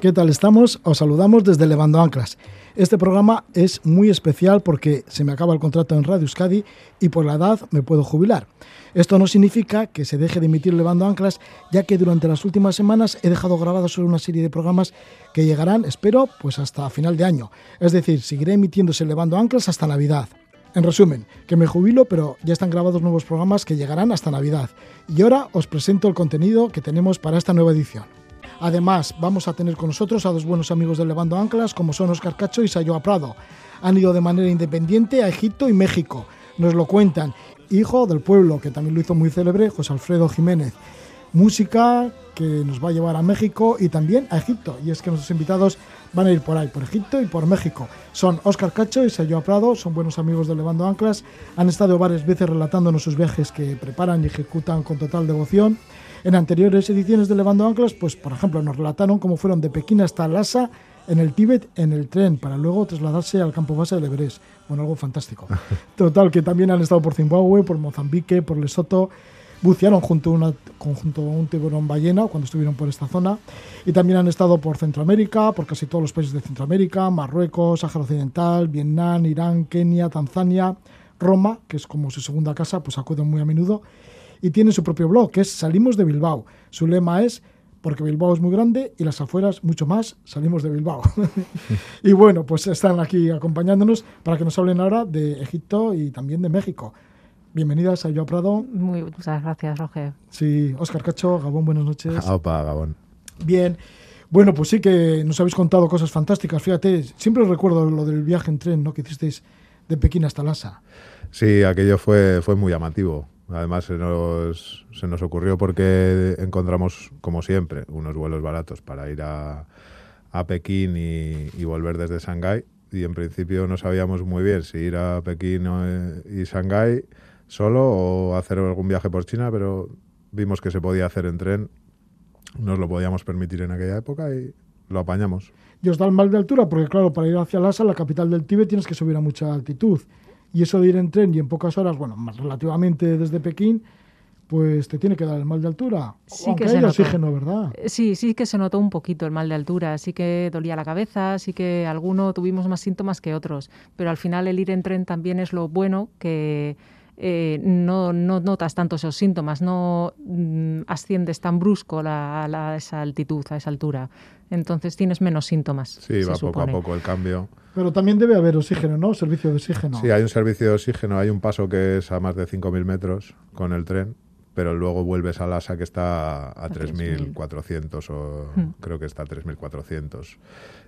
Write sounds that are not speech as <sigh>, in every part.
¿Qué tal estamos? Os saludamos desde Levando Anclas. Este programa es muy especial porque se me acaba el contrato en Radio Euskadi y por la edad me puedo jubilar. Esto no significa que se deje de emitir Levando Anclas, ya que durante las últimas semanas he dejado grabados solo una serie de programas que llegarán, espero, pues hasta final de año. Es decir, seguiré emitiéndose Levando Anclas hasta Navidad. En resumen, que me jubilo, pero ya están grabados nuevos programas que llegarán hasta Navidad. Y ahora os presento el contenido que tenemos para esta nueva edición. Además, vamos a tener con nosotros a dos buenos amigos de Levando Anclas, como son Oscar Cacho y Sayoa Prado. Han ido de manera independiente a Egipto y México. Nos lo cuentan. Hijo del pueblo, que también lo hizo muy célebre, José Alfredo Jiménez. Música que nos va a llevar a México y también a Egipto. Y es que nuestros invitados van a ir por ahí, por Egipto y por México. Son Oscar Cacho y Sayoa Prado, son buenos amigos de Levando Anclas. Han estado varias veces relatándonos sus viajes que preparan y ejecutan con total devoción. En anteriores ediciones de Levando Anclas, pues por ejemplo, nos relataron cómo fueron de Pekín hasta Lhasa en el Tíbet en el tren para luego trasladarse al campo base del Everest. Bueno, algo fantástico. <laughs> Total, que también han estado por Zimbabue, por Mozambique, por Lesoto. Bucearon junto a, junto a un tiburón ballena cuando estuvieron por esta zona. Y también han estado por Centroamérica, por casi todos los países de Centroamérica, Marruecos, Sáhara Occidental, Vietnam, Irán, Kenia, Tanzania, Roma, que es como su segunda casa, pues acuden muy a menudo y tiene su propio blog, que es Salimos de Bilbao. Su lema es porque Bilbao es muy grande y las afueras mucho más, salimos de Bilbao. <laughs> y bueno, pues están aquí acompañándonos para que nos hablen ahora de Egipto y también de México. Bienvenidas a Yo Prado. Muy, muchas gracias, Roger. Sí, Oscar Cacho, Gabón, buenas noches. <laughs> Opa, Gabón. Bien. Bueno, pues sí que nos habéis contado cosas fantásticas. Fíjate, siempre recuerdo lo del viaje en tren ¿no? que hicisteis de Pekín hasta Lhasa. Sí, aquello fue, fue muy llamativo. Además, se nos, se nos ocurrió porque encontramos, como siempre, unos vuelos baratos para ir a, a Pekín y, y, volver desde Shanghái. Y en principio no sabíamos muy bien si ir a Pekín y Shanghái solo o hacer algún viaje por China, pero vimos que se podía hacer en tren. Nos lo podíamos permitir en aquella época y lo apañamos. Y os da el mal de altura, porque claro, para ir hacia Lhasa, la capital del Tíbet, tienes que subir a mucha altitud. Y eso de ir en tren y en pocas horas, bueno, más relativamente desde Pekín, pues te tiene que dar el mal de altura. Sí Aunque que se hay notó. oxígeno, ¿verdad? Sí, sí que se notó un poquito el mal de altura, sí que dolía la cabeza, sí que alguno tuvimos más síntomas que otros, pero al final el ir en tren también es lo bueno que eh, no, no, notas tanto esos síntomas, no mm, asciendes tan brusco la, la, a esa altitud, a esa altura. Entonces tienes menos síntomas. Sí, va poco a poco el cambio. Pero también debe haber oxígeno, ¿no? Servicio de oxígeno. Sí, hay un servicio de oxígeno, hay un paso que es a más de 5.000 metros con el tren, pero luego vuelves a Lhasa que está a, 3.400 o Hmm. creo que está a 3.400.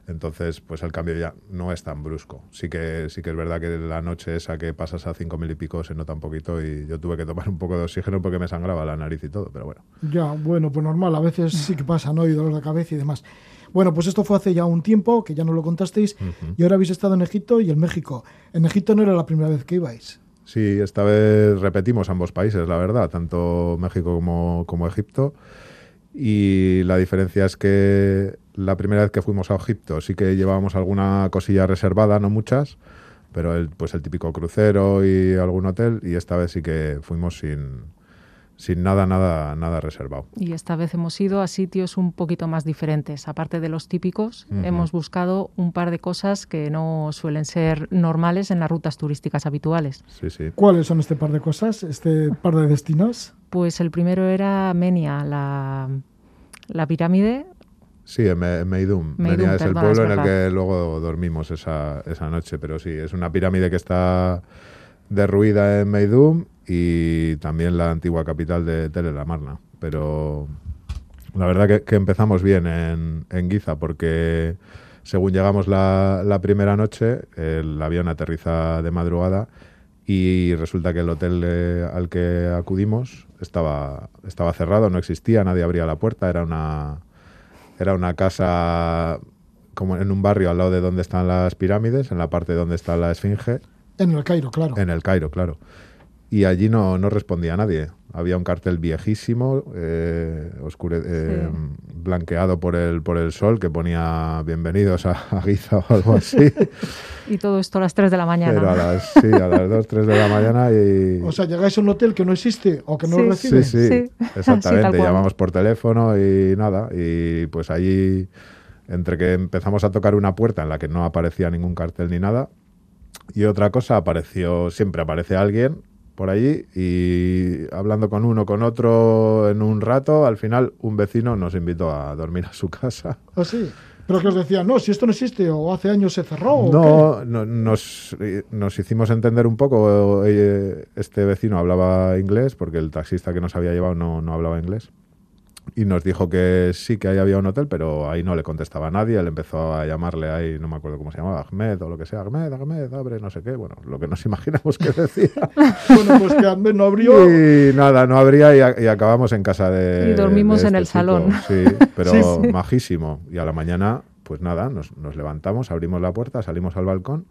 Entonces, pues el cambio ya no es tan brusco. Sí que, sí que es verdad que la noche esa que pasas a 5.000 y pico se nota un poquito y yo tuve que tomar <laughs> un poco de oxígeno porque me sangraba la nariz y todo, pero bueno. Ya, bueno, pues normal, a veces sí que pasa, ¿no? Y dolor de cabeza y demás. Bueno, pues esto fue hace ya un tiempo, que ya no lo contasteis, Uh -huh. y ahora habéis estado en Egipto y en México. En Egipto no era la primera vez que ibais. Sí, esta vez repetimos ambos países, la verdad, tanto México como, como Egipto. Y la diferencia es que la primera vez que fuimos a Egipto sí que llevábamos alguna cosilla reservada, no muchas, pero el, pues el típico crucero y algún hotel, y esta vez sí que fuimos sin, sin nada, nada, nada reservado. Y esta vez hemos ido a sitios un poquito más diferentes. Aparte de los típicos, uh -huh. hemos buscado un par de cosas que no suelen ser normales en las rutas turísticas habituales. Sí, sí. ¿Cuáles son este par de cosas, este par de destinos? Pues el primero era Menia, la, la pirámide. Sí, en, Me Meidum. Meidum. Menia es perdón, el pueblo es en el que luego dormimos esa, esa noche, pero sí, es una pirámide que está derruida en Meidum y también la antigua capital de Telelamarna. Pero la verdad que, que empezamos bien en, en, Giza porque según llegamos la, la, primera noche, el avión aterriza de madrugada y resulta que el hotel eh, al que acudimos estaba, estaba cerrado, no existía, nadie abría la puerta, era una, era una casa como en un barrio al lado de donde están las pirámides, en la parte donde está la Esfinge. En el Cairo, claro. En el Cairo, claro y allí no, no respondía nadie. Había un cartel viejísimo, eh, oscure, eh, sí. blanqueado por el, por el sol que ponía bienvenidos a, a Giza <laughs> o algo así. y todo esto a las 3 de la mañana. Pero a las, sí, a las 2, 3 de la mañana y... O sea, llegáis a un hotel que no existe o que no Sí. recibe. Sí, sí, Sí. <laughs> exactamente. Llamamos por teléfono y nada. Y pues allí, entre que empezamos a tocar una puerta en la que no aparecía ningún cartel ni nada, y otra cosa, apareció, siempre aparece alguien por allí y hablando con uno, con otro en un rato, al final un vecino nos invitó a dormir a su casa. <laughs> ¿Ah, sí? Pero que os decían, no, si esto no existe o hace años se cerró. ¿o No, no, nos, nos hicimos entender un poco. eh, Este vecino hablaba inglés porque el taxista que nos había llevado no, no hablaba inglés. Y nos dijo que sí, que ahí había un hotel, pero ahí no le contestaba a nadie. Él empezó a llamarle ahí, no me acuerdo cómo se llamaba, Ahmed o lo que sea. Ahmed, Ahmed, abre, no sé qué. Bueno, lo que nos <laughs> imaginamos que decía. <laughs> Bueno, pues que Ahmed no abrió. y nada, no habría y, a- y acabamos en casa de. Y dormimos de en este el chico. salón. Sí, <laughs> pero Sí, sí. majísimo. Y a la mañana, pues nada, nos, nos levantamos, abrimos la puerta, salimos al balcón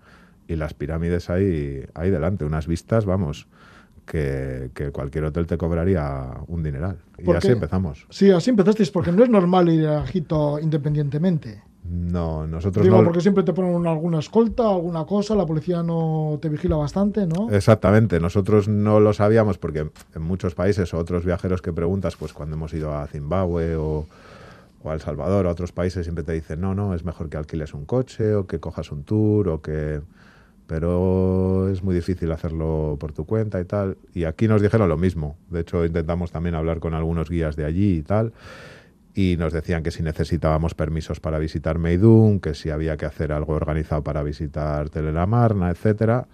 y las pirámides ahí, ahí delante. Unas vistas, vamos, que, que cualquier hotel te cobraría un dineral. Y ¿Por así empezamos. Sí, así empezasteis, porque no es normal ir a Egipto independientemente. No, nosotros Digo, no. porque siempre te ponen alguna escolta, alguna cosa, la policía no te vigila bastante, ¿no? Exactamente, nosotros no lo sabíamos porque en muchos países o otros viajeros que preguntas, pues cuando hemos ido a Zimbabue o, o a El Salvador o a otros países siempre te dicen, no, no, es mejor que alquiles un coche o que cojas un tour o que... Pero es muy difícil hacerlo por tu cuenta y tal. Y aquí nos dijeron lo mismo. De hecho, intentamos también hablar con algunos guías de allí y tal. Y nos decían que si necesitábamos permisos para visitar Meidum, que si había que hacer algo organizado para visitar Telelamarna, etcétera.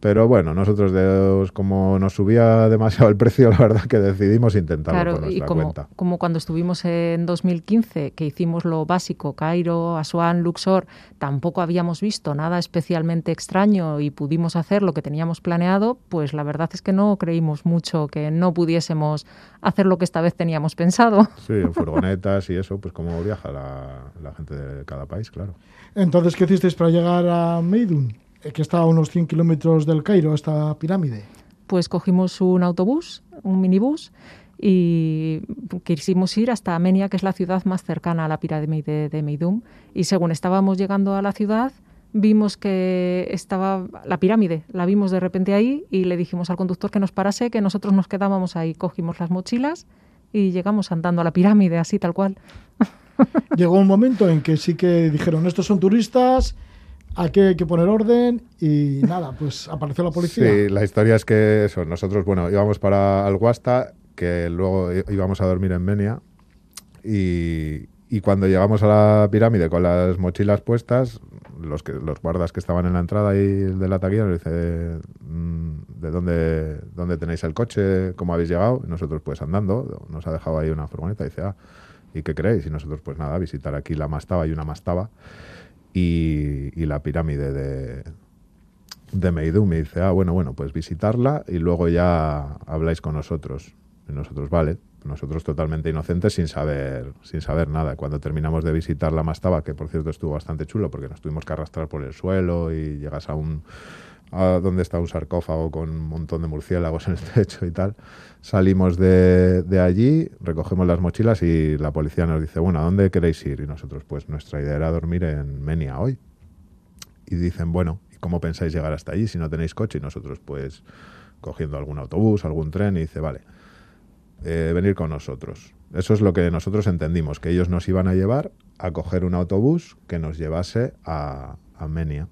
Pero bueno, nosotros de- como nos subía demasiado el precio, la verdad que decidimos intentarlo por Claro, y nuestra como, cuenta. como cuando estuvimos en 2015, que hicimos lo básico, Cairo, Asuán, Luxor, tampoco habíamos visto nada especialmente extraño y pudimos hacer lo que teníamos planeado, pues la verdad es que no creímos mucho que no pudiésemos hacer lo que esta vez teníamos pensado. Sí, en <laughs> furgonetas y eso, pues como viaja la, la gente de cada país, claro. Entonces, ¿qué hicisteis para llegar a Meidum? Eh, Que está a unos 100 kilómetros del Cairo, esta pirámide. Pues cogimos un autobús, un minibús, y quisimos ir hasta Amenia, que es la ciudad más cercana a la pirámide de Meidum. Y según estábamos llegando a la ciudad, vimos que estaba la pirámide, la vimos de repente ahí y le dijimos al conductor que nos parase, que nosotros nos quedábamos ahí, cogimos las mochilas y llegamos andando a la pirámide, así tal cual. <laughs> Llegó un momento en que sí que dijeron, estos son turistas, hay que poner orden y nada, pues apareció la policía. Sí, la historia es que nosotros, bueno, íbamos para Alguasta, que luego íbamos a dormir en Menia, y, cuando llegamos a la pirámide con las mochilas puestas, los, guardas que estaban en la entrada el de la taquilla nos dice, mm, ¿de dónde, tenéis el coche? ¿Cómo habéis llegado? Nosotros pues andando, nos ha dejado ahí una furgoneta, y dice, ah, ¿y qué creéis? Y nosotros pues nada, visitar aquí la mastaba y una mastaba y, la pirámide de, de Meidum. Y dice, ah, bueno, bueno, pues visitarla y luego ya habláis con nosotros. Nosotros, vale, nosotros totalmente inocentes sin saber, sin saber nada. Cuando terminamos de visitar la mastaba, que por cierto estuvo bastante chulo porque nos tuvimos que arrastrar por el suelo y llegas a un a donde está un sarcófago con un montón de murciélagos en el techo y tal. Salimos de, de allí, recogemos las mochilas y la policía nos dice, bueno, ¿a dónde queréis ir? Y nosotros, pues nuestra idea era dormir en Menia hoy y dicen, bueno, ¿y cómo pensáis llegar hasta allí si no tenéis coche? Y nosotros, pues, cogiendo algún autobús, algún tren, y dice, vale, eh, venir con nosotros. Eso es lo que nosotros entendimos, que ellos nos iban a llevar a coger un autobús que nos llevase a, a Menia.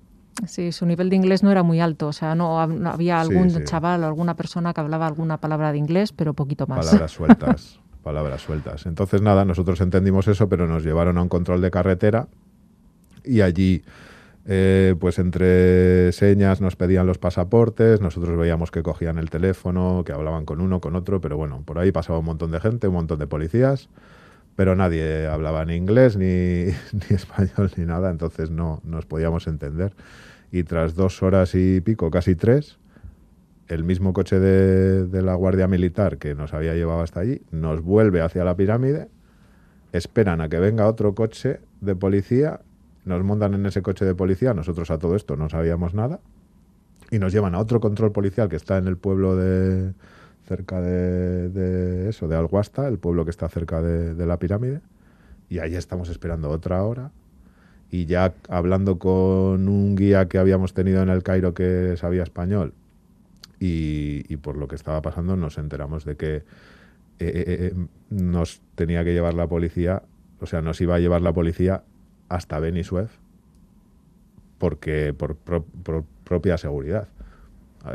Sí, su nivel de inglés no era muy alto, o sea, no, hab- no había Sí, algún sí. chaval o alguna persona que hablaba alguna palabra de inglés, pero poquito más. Palabras <laughs> sueltas, palabras sueltas. Entonces, nada, nosotros entendimos eso, pero nos llevaron a un control de carretera y allí, eh, pues entre señas nos pedían los pasaportes, nosotros veíamos que cogían el teléfono, que hablaban con uno, con otro, pero bueno, por ahí pasaba un montón de gente, un montón de policías, pero nadie hablaba ni inglés, ni, <laughs> ni español, ni nada, entonces no nos podíamos entender. Y tras dos horas y pico, casi tres, el mismo coche de, de la Guardia Militar que nos había llevado hasta allí nos vuelve hacia la pirámide, esperan a que venga otro coche de policía, nos montan en ese coche de policía, nosotros a todo esto no sabíamos nada, y nos llevan a otro control policial que está en el pueblo de cerca de, eso, de Alguasta, el pueblo que está cerca de, la pirámide, Y ahí estamos esperando otra hora. Y ya hablando con un guía que habíamos tenido en el Cairo que sabía español y, por lo que estaba pasando nos enteramos de que eh, eh, eh, nos tenía que llevar la policía, o sea, nos iba a llevar la policía hasta Benisuef porque por, propia seguridad.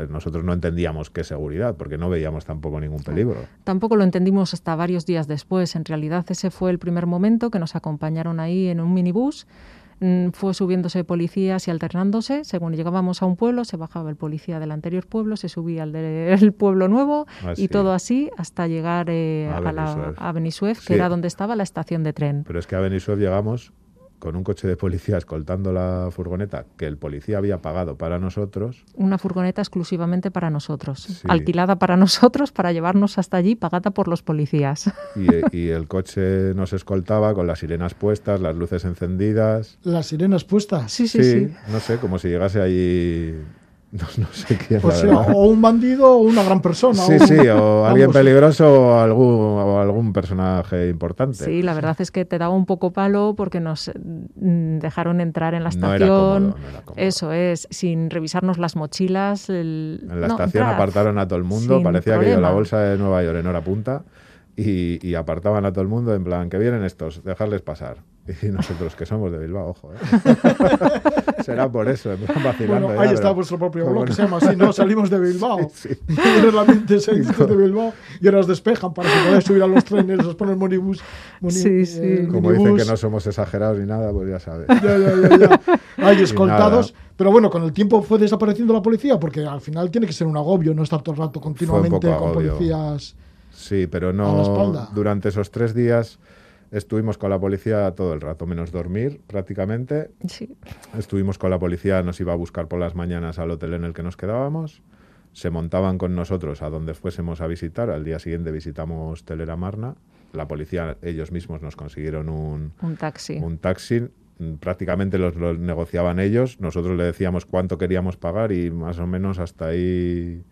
Nosotros no entendíamos qué seguridad, porque no veíamos tampoco ningún peligro. Tampoco lo entendimos hasta varios días después. En realidad ese fue el primer momento que nos acompañaron ahí en un minibús Mm, fue subiéndose policías y alternándose. Según llegábamos a un pueblo, se bajaba el policía del anterior pueblo, se subía al del <laughs> pueblo nuevo ah, y todo así hasta llegar eh, a, a, Benisuef, que era donde estaba la estación de tren. Pero es que a Benisuef llegamos con un coche de policía escoltando la furgoneta que el policía había pagado para nosotros. Una furgoneta exclusivamente para nosotros, alquilada para <laughs> nosotros para llevarnos hasta allí, pagada por los policías. <laughs> Y, el coche nos escoltaba con las sirenas puestas, las luces encendidas. ¿Las sirenas puestas? Sí, sí, sí. No sé, como si llegase allí <laughs> No, sé quién. o un bandido o una gran persona. Sí, sí, o alguien peligroso o algún, o algún personaje importante. Sí, la verdad es que te daba un poco palo porque nos mm, dejaron entrar en la estación. Eso es, sin revisarnos las mochilas. En la estación apartaron a todo el mundo, parecía que la bolsa de Nueva York en hora punta. Y, y, apartaban a todo el mundo en plan, que vienen estos, dejarles pasar. Y <laughs> nosotros que somos de Bilbao, ojo, ¿eh? <laughs> Será por eso, vacilando. Bueno, ahí está vuestro propio blog, que se llama así, ¿no? Salimos de Bilbao. <laughs> Sí, sí. la mente de Bilbao y ahora os despejan para que podáis subir a los trenes, os ponen monibus. sí, sí. Eh, Como dicen que no somos exagerados ni nada, pues ya sabes. Ya, ya, ya. ya. Hay escoltados. Pero bueno, con el tiempo fue desapareciendo la policía, porque al final tiene que ser un agobio no estar todo el rato continuamente con policías. Sí, pero no. Durante esos tres días Estuvimos con la policía todo el rato, menos dormir prácticamente. Sí. Estuvimos con la policía, nos iba a buscar por las mañanas al hotel en el que nos quedábamos. Se montaban con nosotros a donde fuésemos a visitar. Al día siguiente visitamos Telera Marna. La policía, ellos mismos nos consiguieron un, un taxi. Un taxi. Prácticamente los, los negociaban ellos. Nosotros le decíamos cuánto queríamos pagar y más o menos hasta ahí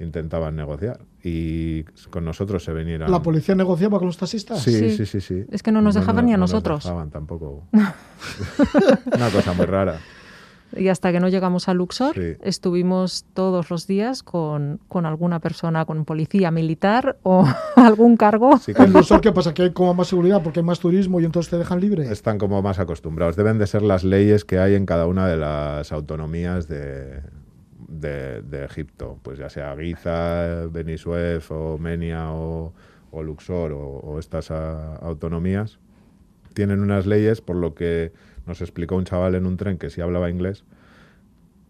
intentaban negociar y con nosotros se venían. ¿La policía negociaba con los taxistas? Sí, sí, sí, sí. Es que no nos dejaban ni a nosotros. No nos dejaban tampoco. <laughs> <laughs> Una cosa muy rara. Y hasta que no llegamos a Luxor, estuvimos todos los días con, con, alguna persona, con policía militar o <laughs> algún cargo. ¿En Luxor qué pasa? ¿Que hay como más seguridad porque hay más turismo y entonces te dejan libre? Están como más acostumbrados. Deben de ser las leyes que hay en cada una de las autonomías de, de, Egipto, pues ya sea Giza, Benisuef o Menia o, Luxor o, estas autonomías, tienen unas leyes, por lo que nos explicó un chaval en un tren que sí hablaba inglés,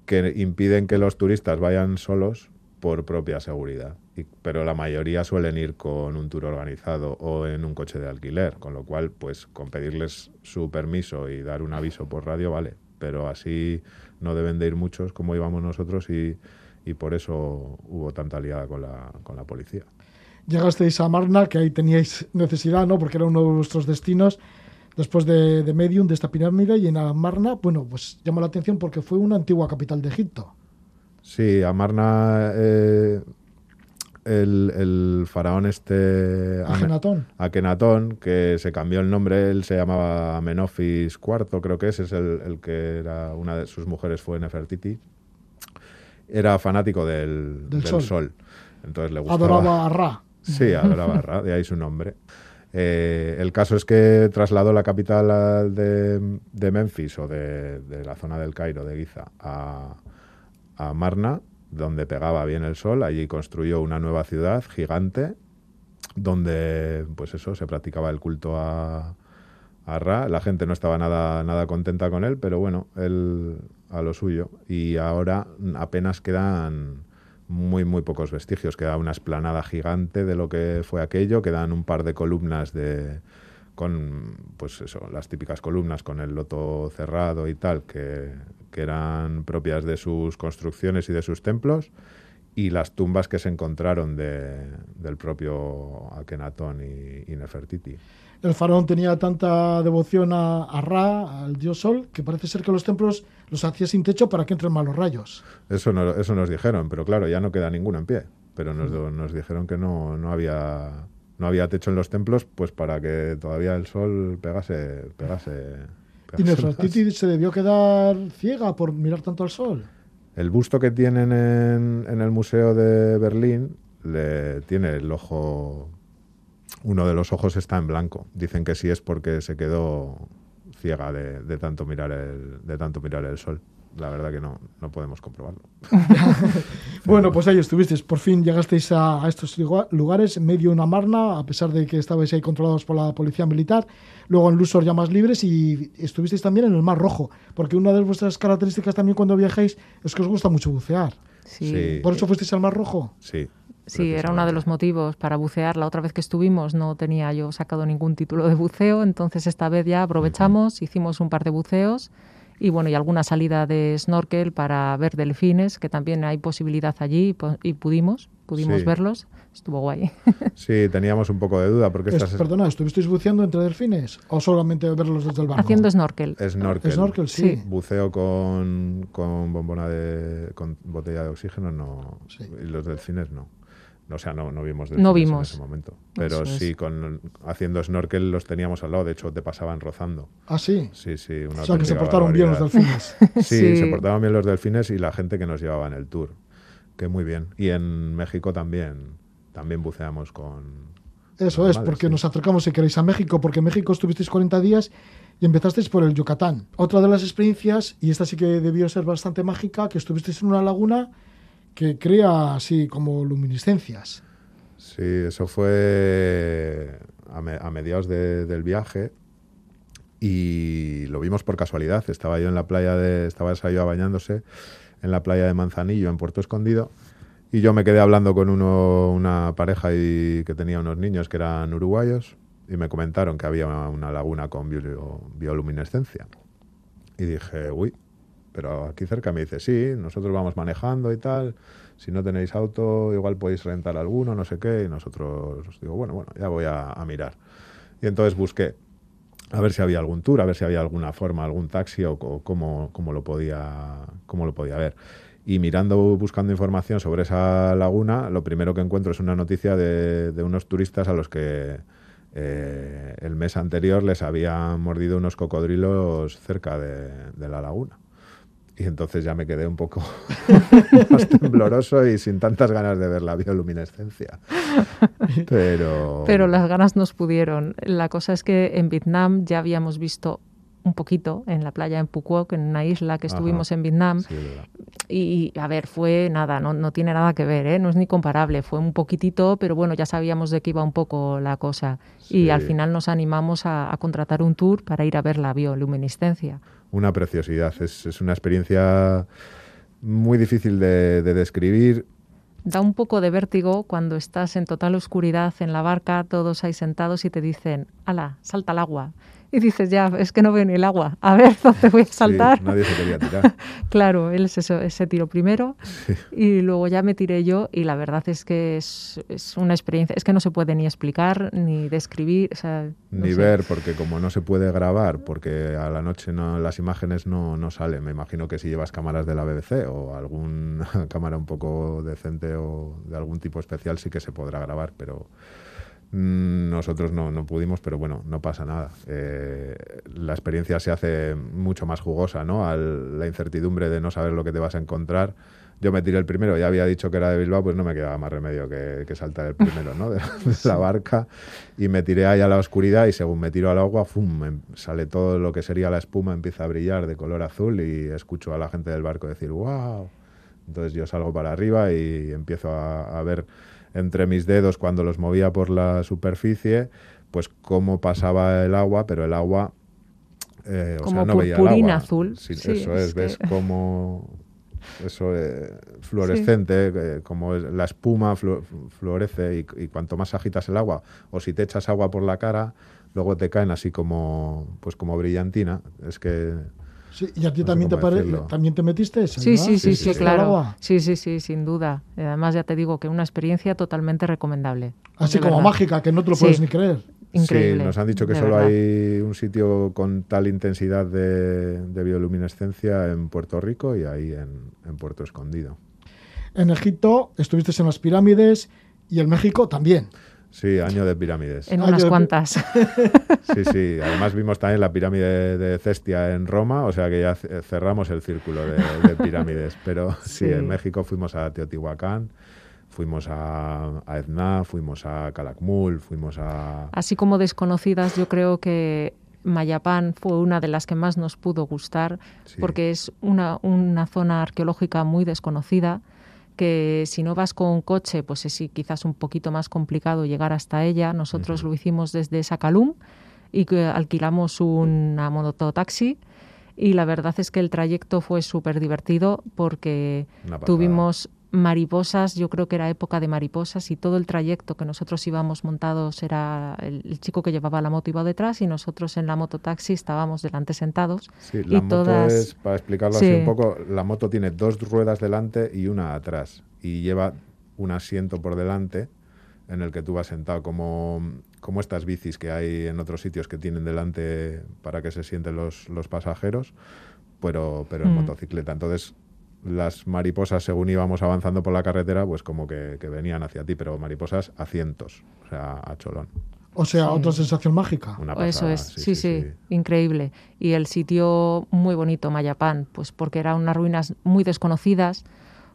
que impiden que los turistas vayan solos por propia seguridad. pero la mayoría suelen ir con un tour organizado o en un coche de alquiler, con lo cual, pues con pedirles su permiso y dar un aviso por radio, vale. Pero así no deben de ir muchos como íbamos nosotros y, por eso hubo tanta liada con la, con la policía. Llegasteis a Marna, que ahí teníais necesidad, ¿no? Porque era uno de vuestros destinos después de, de Medium, de esta pirámide, y en Amarna, bueno, pues llama la atención porque fue una antigua capital de Egipto. Sí, Amarna eh, el, faraón este... Akenatón. Akenatón, que se cambió el nombre, él se llamaba Amenofis IV, creo que ese es el, que era, una de sus mujeres fue Nefertiti. Era fanático del, sol. Entonces le gustaba... Adoraba a Ra. Sí, adoraba a Ra, de ahí su nombre. Eh, el caso es que trasladó la capital de, Memphis o de, la zona del Cairo, de Giza, a, a Marna donde pegaba bien el sol. Allí construyó una nueva ciudad gigante, donde, pues eso, se practicaba el culto a, Ra. La gente no estaba nada, nada contenta con él, pero bueno, él a lo suyo. Y ahora apenas quedan muy, muy pocos vestigios. Queda una esplanada gigante de lo que fue aquello, quedan un par de columnas de con pues eso, las típicas columnas con el loto cerrado y tal, que, que eran propias de sus construcciones y de sus templos, y las tumbas que se encontraron de, del propio Akenatón y, Nefertiti. El faraón tenía tanta devoción a, Ra, al dios Sol, que parece ser que los templos los hacía sin techo para que entren malos rayos. Eso, no, eso nos dijeron, pero claro, ya no queda ninguno en pie. Pero nos, nos dijeron que no, no había no había techo en los templos, pues para que todavía el sol pegase, pegase. ¿Y Nefertiti se debió quedar ciega por mirar tanto al sol? El busto que tienen en, en el Museo de Berlín le tiene el ojo, uno de los ojos está en blanco. Dicen que sí es porque se quedó ciega de, de tanto mirar el, de tanto mirar el sol la verdad que no, no podemos comprobarlo. <laughs> bueno, pues ahí estuvisteis. Por fin llegasteis a, estos lugares, en medio de una marna, a pesar de que estabais ahí controlados por la policía militar. Luego en Lusor ya más libres y estuvisteis también en el Mar Rojo. Porque una de vuestras características también cuando viajáis es que os gusta mucho bucear. Sí. ¿Por eso fuisteis al Mar Rojo? Sí. Sí, era uno de los motivos para bucear. La otra vez que estuvimos no tenía yo sacado ningún título de buceo, entonces esta vez ya aprovechamos, hicimos un par de buceos y bueno, y alguna salida de snorkel para ver delfines, que también hay posibilidad allí y pudimos, pudimos verlos. Estuvo guay. <laughs> Sí, teníamos un poco de duda porque estas... Perdona, ¿estuvisteis buceando entre delfines o solamente verlos desde el barco? Haciendo snorkel. Snorkel. Snorkel, sí. Buceo con, con bombona de con botella de oxígeno no y los delfines no. O sea, no, no vimos no vimos. en ese momento. Pero sí, con, haciendo snorkel los teníamos al lado. De hecho, te pasaban rozando. ¿Ah, sí? Sí, sí. o sea, que se portaron bien los delfines. <laughs> sí, se portaban bien los delfines y la gente que nos llevaba en el tour. Que muy bien. Y en México también, también buceamos con... Eso es, porque nos acercamos, si queréis, a México, porque en México estuvisteis 40 días y empezasteis por el Yucatán. Otra de las experiencias, y esta sí que debió ser bastante mágica, que estuvisteis en una laguna que crea así como luminiscencias. Sí, eso fue a, mediados del viaje y lo vimos por casualidad. Estaba yo en la playa de, estaba yo bañándose en la playa de Manzanillo, en Puerto Escondido, y yo me quedé hablando con una pareja y, que tenía unos niños que eran uruguayos y me comentaron que había una, laguna con bioluminescencia. Y dije, uy, pero aquí cerca me dice, sí, nosotros vamos manejando y tal, si no tenéis auto, igual podéis rentar alguno, no sé qué, y nosotros digo, bueno, bueno, ya voy a, mirar. Y entonces busqué a ver si había algún tour, a ver si había alguna forma, algún taxi o, cómo, lo podía, cómo lo podía ver. Y mirando, buscando información sobre esa laguna, lo primero que encuentro es una noticia de, unos turistas a los que eh, el mes anterior les habían mordido unos cocodrilos cerca de la laguna y entonces ya me quedé un poco <laughs> más tembloroso y sin tantas ganas de ver la bioluminescencia. Pero... Pero las ganas nos pudieron. La cosa es que en Vietnam ya habíamos visto un poquito en la playa en Phuoc, en una isla que estuvimos en Vietnam. y a ver, fue nada, no, no tiene nada que ver, ¿eh? no es ni comparable, fue un poquitito, pero bueno, ya sabíamos de qué iba un poco la cosa. Y al final nos animamos a, a contratar un tour para ir a ver la bioluminiscencia una preciosidad. Es, es una experiencia muy difícil de, de, describir. Da un poco de vértigo cuando estás en total oscuridad en la barca, todos ahí sentados y te dicen, ala, salta al agua y dices, ya, es que no veo ni el agua, a ver <laughs> dónde voy a saltar. nadie se quería tirar. <laughs> claro, él se, se tiró primero y luego ya me tiré yo y la verdad es que es, es, una experiencia, es que no se puede ni explicar ni describir. ni ver, porque como no se puede grabar, porque a la noche no, las imágenes no, no salen, me imagino que si llevas cámaras de la BBC o alguna <laughs> cámara un poco decente o de algún tipo especial sí que se podrá grabar, pero nosotros no, no, pudimos, pero bueno, no pasa nada. Eh, la experiencia se hace mucho más jugosa, ¿no? A la incertidumbre de no saber lo que te vas a encontrar. Yo me tiré el primero, ya había dicho que era de Bilbao, pues no me quedaba más remedio que, saltar el primero, ¿no? <laughs> De, la barca. Y me tiré ahí a la oscuridad y según me tiro al agua, ¡fum! Em, sale todo lo que sería la espuma, empieza a brillar de color azul y escucho a la gente del barco decir, ¡wow! Entonces yo salgo para arriba y empiezo a ver entre mis dedos cuando los movía por la superficie, pues cómo pasaba el agua, pero el agua, eh, o sea, no veía el agua. azul. Sí, eso es, ves como eso eh, fluorescente, eh, como la espuma florece y, cuanto más agitas el agua, o si te echas agua por la cara, luego te caen así como, pues como brillantina. Es que Sí, ¿Y a ti también, te también te metiste? sí, sí, sí, sí, claro. Sí, sí, sí, sin duda. Además, ya te digo que una experiencia totalmente recomendable. Así como mágica, que no te lo puedes ni creer. Increíble. Sí, nos han dicho que solo hay un sitio con tal intensidad de, bioluminescencia en Puerto Rico y ahí en, en Puerto Escondido. En Egipto estuviste en las pirámides y en México también. Sí, año de pirámides. En unas cuantas. <laughs> Sí, sí. Además vimos también la pirámide de Cestia en Roma, o sea que ya cerramos el círculo de, pirámides. Pero <laughs> sí. en México fuimos a Teotihuacán, fuimos a, a Etna, fuimos a Calakmul, fuimos a... Así como desconocidas, yo creo que Mayapán fue una de las que más nos pudo gustar porque es una, una, zona arqueológica muy desconocida que si no vas con coche pues es quizás un poquito más complicado llegar hasta ella. Nosotros lo hicimos desde Sacalum y que alquilamos una mototaxi. Y la verdad es que el trayecto fue súper divertido porque tuvimos mariposas, yo creo que era época de mariposas y todo el trayecto que nosotros íbamos montados era el, chico que llevaba la moto iba detrás y nosotros en la moto taxi estábamos delante sentados. Sí, la moto es, para explicarlo así un poco, la moto tiene dos ruedas delante y una atrás y lleva un asiento por delante en el que tú vas sentado como, como estas bicis que hay en otros sitios que tienen delante para que se sienten los, los pasajeros, pero, pero en mm. motocicleta. Entonces las mariposas, según íbamos avanzando por la carretera, pues como que, venían hacia ti, pero mariposas a cientos, o sea, a cholón. O sea, otra sensación mágica. Eso es, sí sí, increíble. Y el sitio muy bonito, Mayapán, pues porque eran unas ruinas muy desconocidas,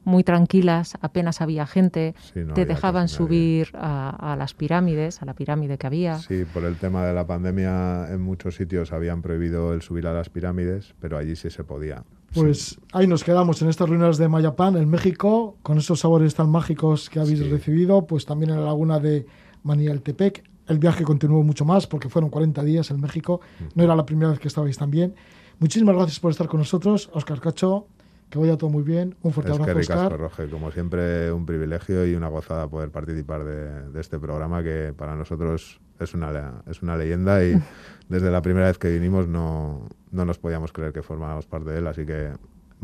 muy tranquilas, apenas había gente, te dejaban subir a, las pirámides, a la pirámide que había. Sí, por el tema de la pandemia en muchos sitios habían prohibido el subir a las pirámides, pero allí sí se podía. Pues ahí nos quedamos en estas ruinas de Mayapán, en México, con esos sabores tan mágicos que habéis recibido, pues también en la laguna de Manialtepec. El viaje continuó mucho más porque fueron 40 días en México. No era la primera vez que estabais también. Muchísimas gracias por estar con nosotros, Oscar Cacho. Que vaya todo muy bien. Un fuerte abrazo, Oscar. Roge. Como siempre, un privilegio y una gozada poder participar de, de este programa que para nosotros es una, es una leyenda y <laughs> desde la primera vez que vinimos no, no nos podíamos creer que formáramos parte de él, así que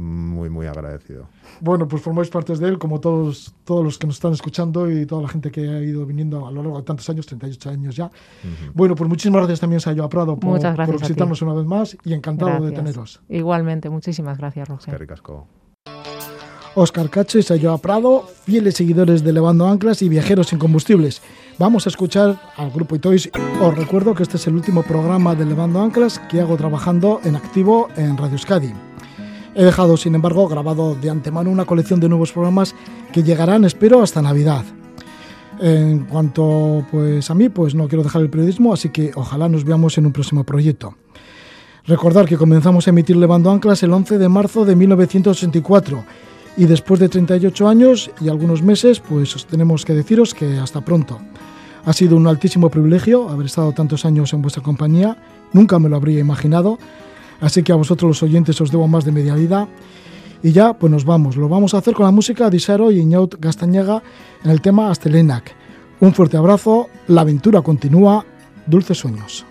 muy, muy agradecido. Bueno, pues formáis parte de él, como todos, todos los que nos están escuchando y toda la gente que ha ido viniendo a lo largo de tantos años, 38 años ya. Bueno, pues muchísimas gracias también, Sayo Prado, por, por visitarnos una vez más y encantado de teneros. Igualmente, muchísimas gracias, Roger. ricasco. Oscar Cacho y Sayo Prado, fieles seguidores de Levando Anclas y viajeros sin combustibles. Vamos a escuchar al grupo Itois. Os recuerdo que este es el último programa de Levando Anclas que hago trabajando en activo en Radio Euskadi. He dejado, sin embargo, grabado de antemano una colección de nuevos programas que llegarán, espero, hasta Navidad. En cuanto pues a mí, pues no quiero dejar el periodismo, así que ojalá nos veamos en un próximo proyecto. Recordar que comenzamos a emitir Levando Anclas el 11 de marzo de 1984 y después de 38 años y algunos meses, pues tenemos que deciros que hasta pronto. Ha sido un altísimo privilegio haber estado tantos años en vuestra compañía, nunca me lo habría imaginado, así que a vosotros los oyentes os debo más de media vida. Y ya, pues nos vamos, lo vamos a hacer con la música de Isaro y Iñaut Gastañaga en el tema Astelenac. Un fuerte abrazo, la aventura continúa, dulces sueños.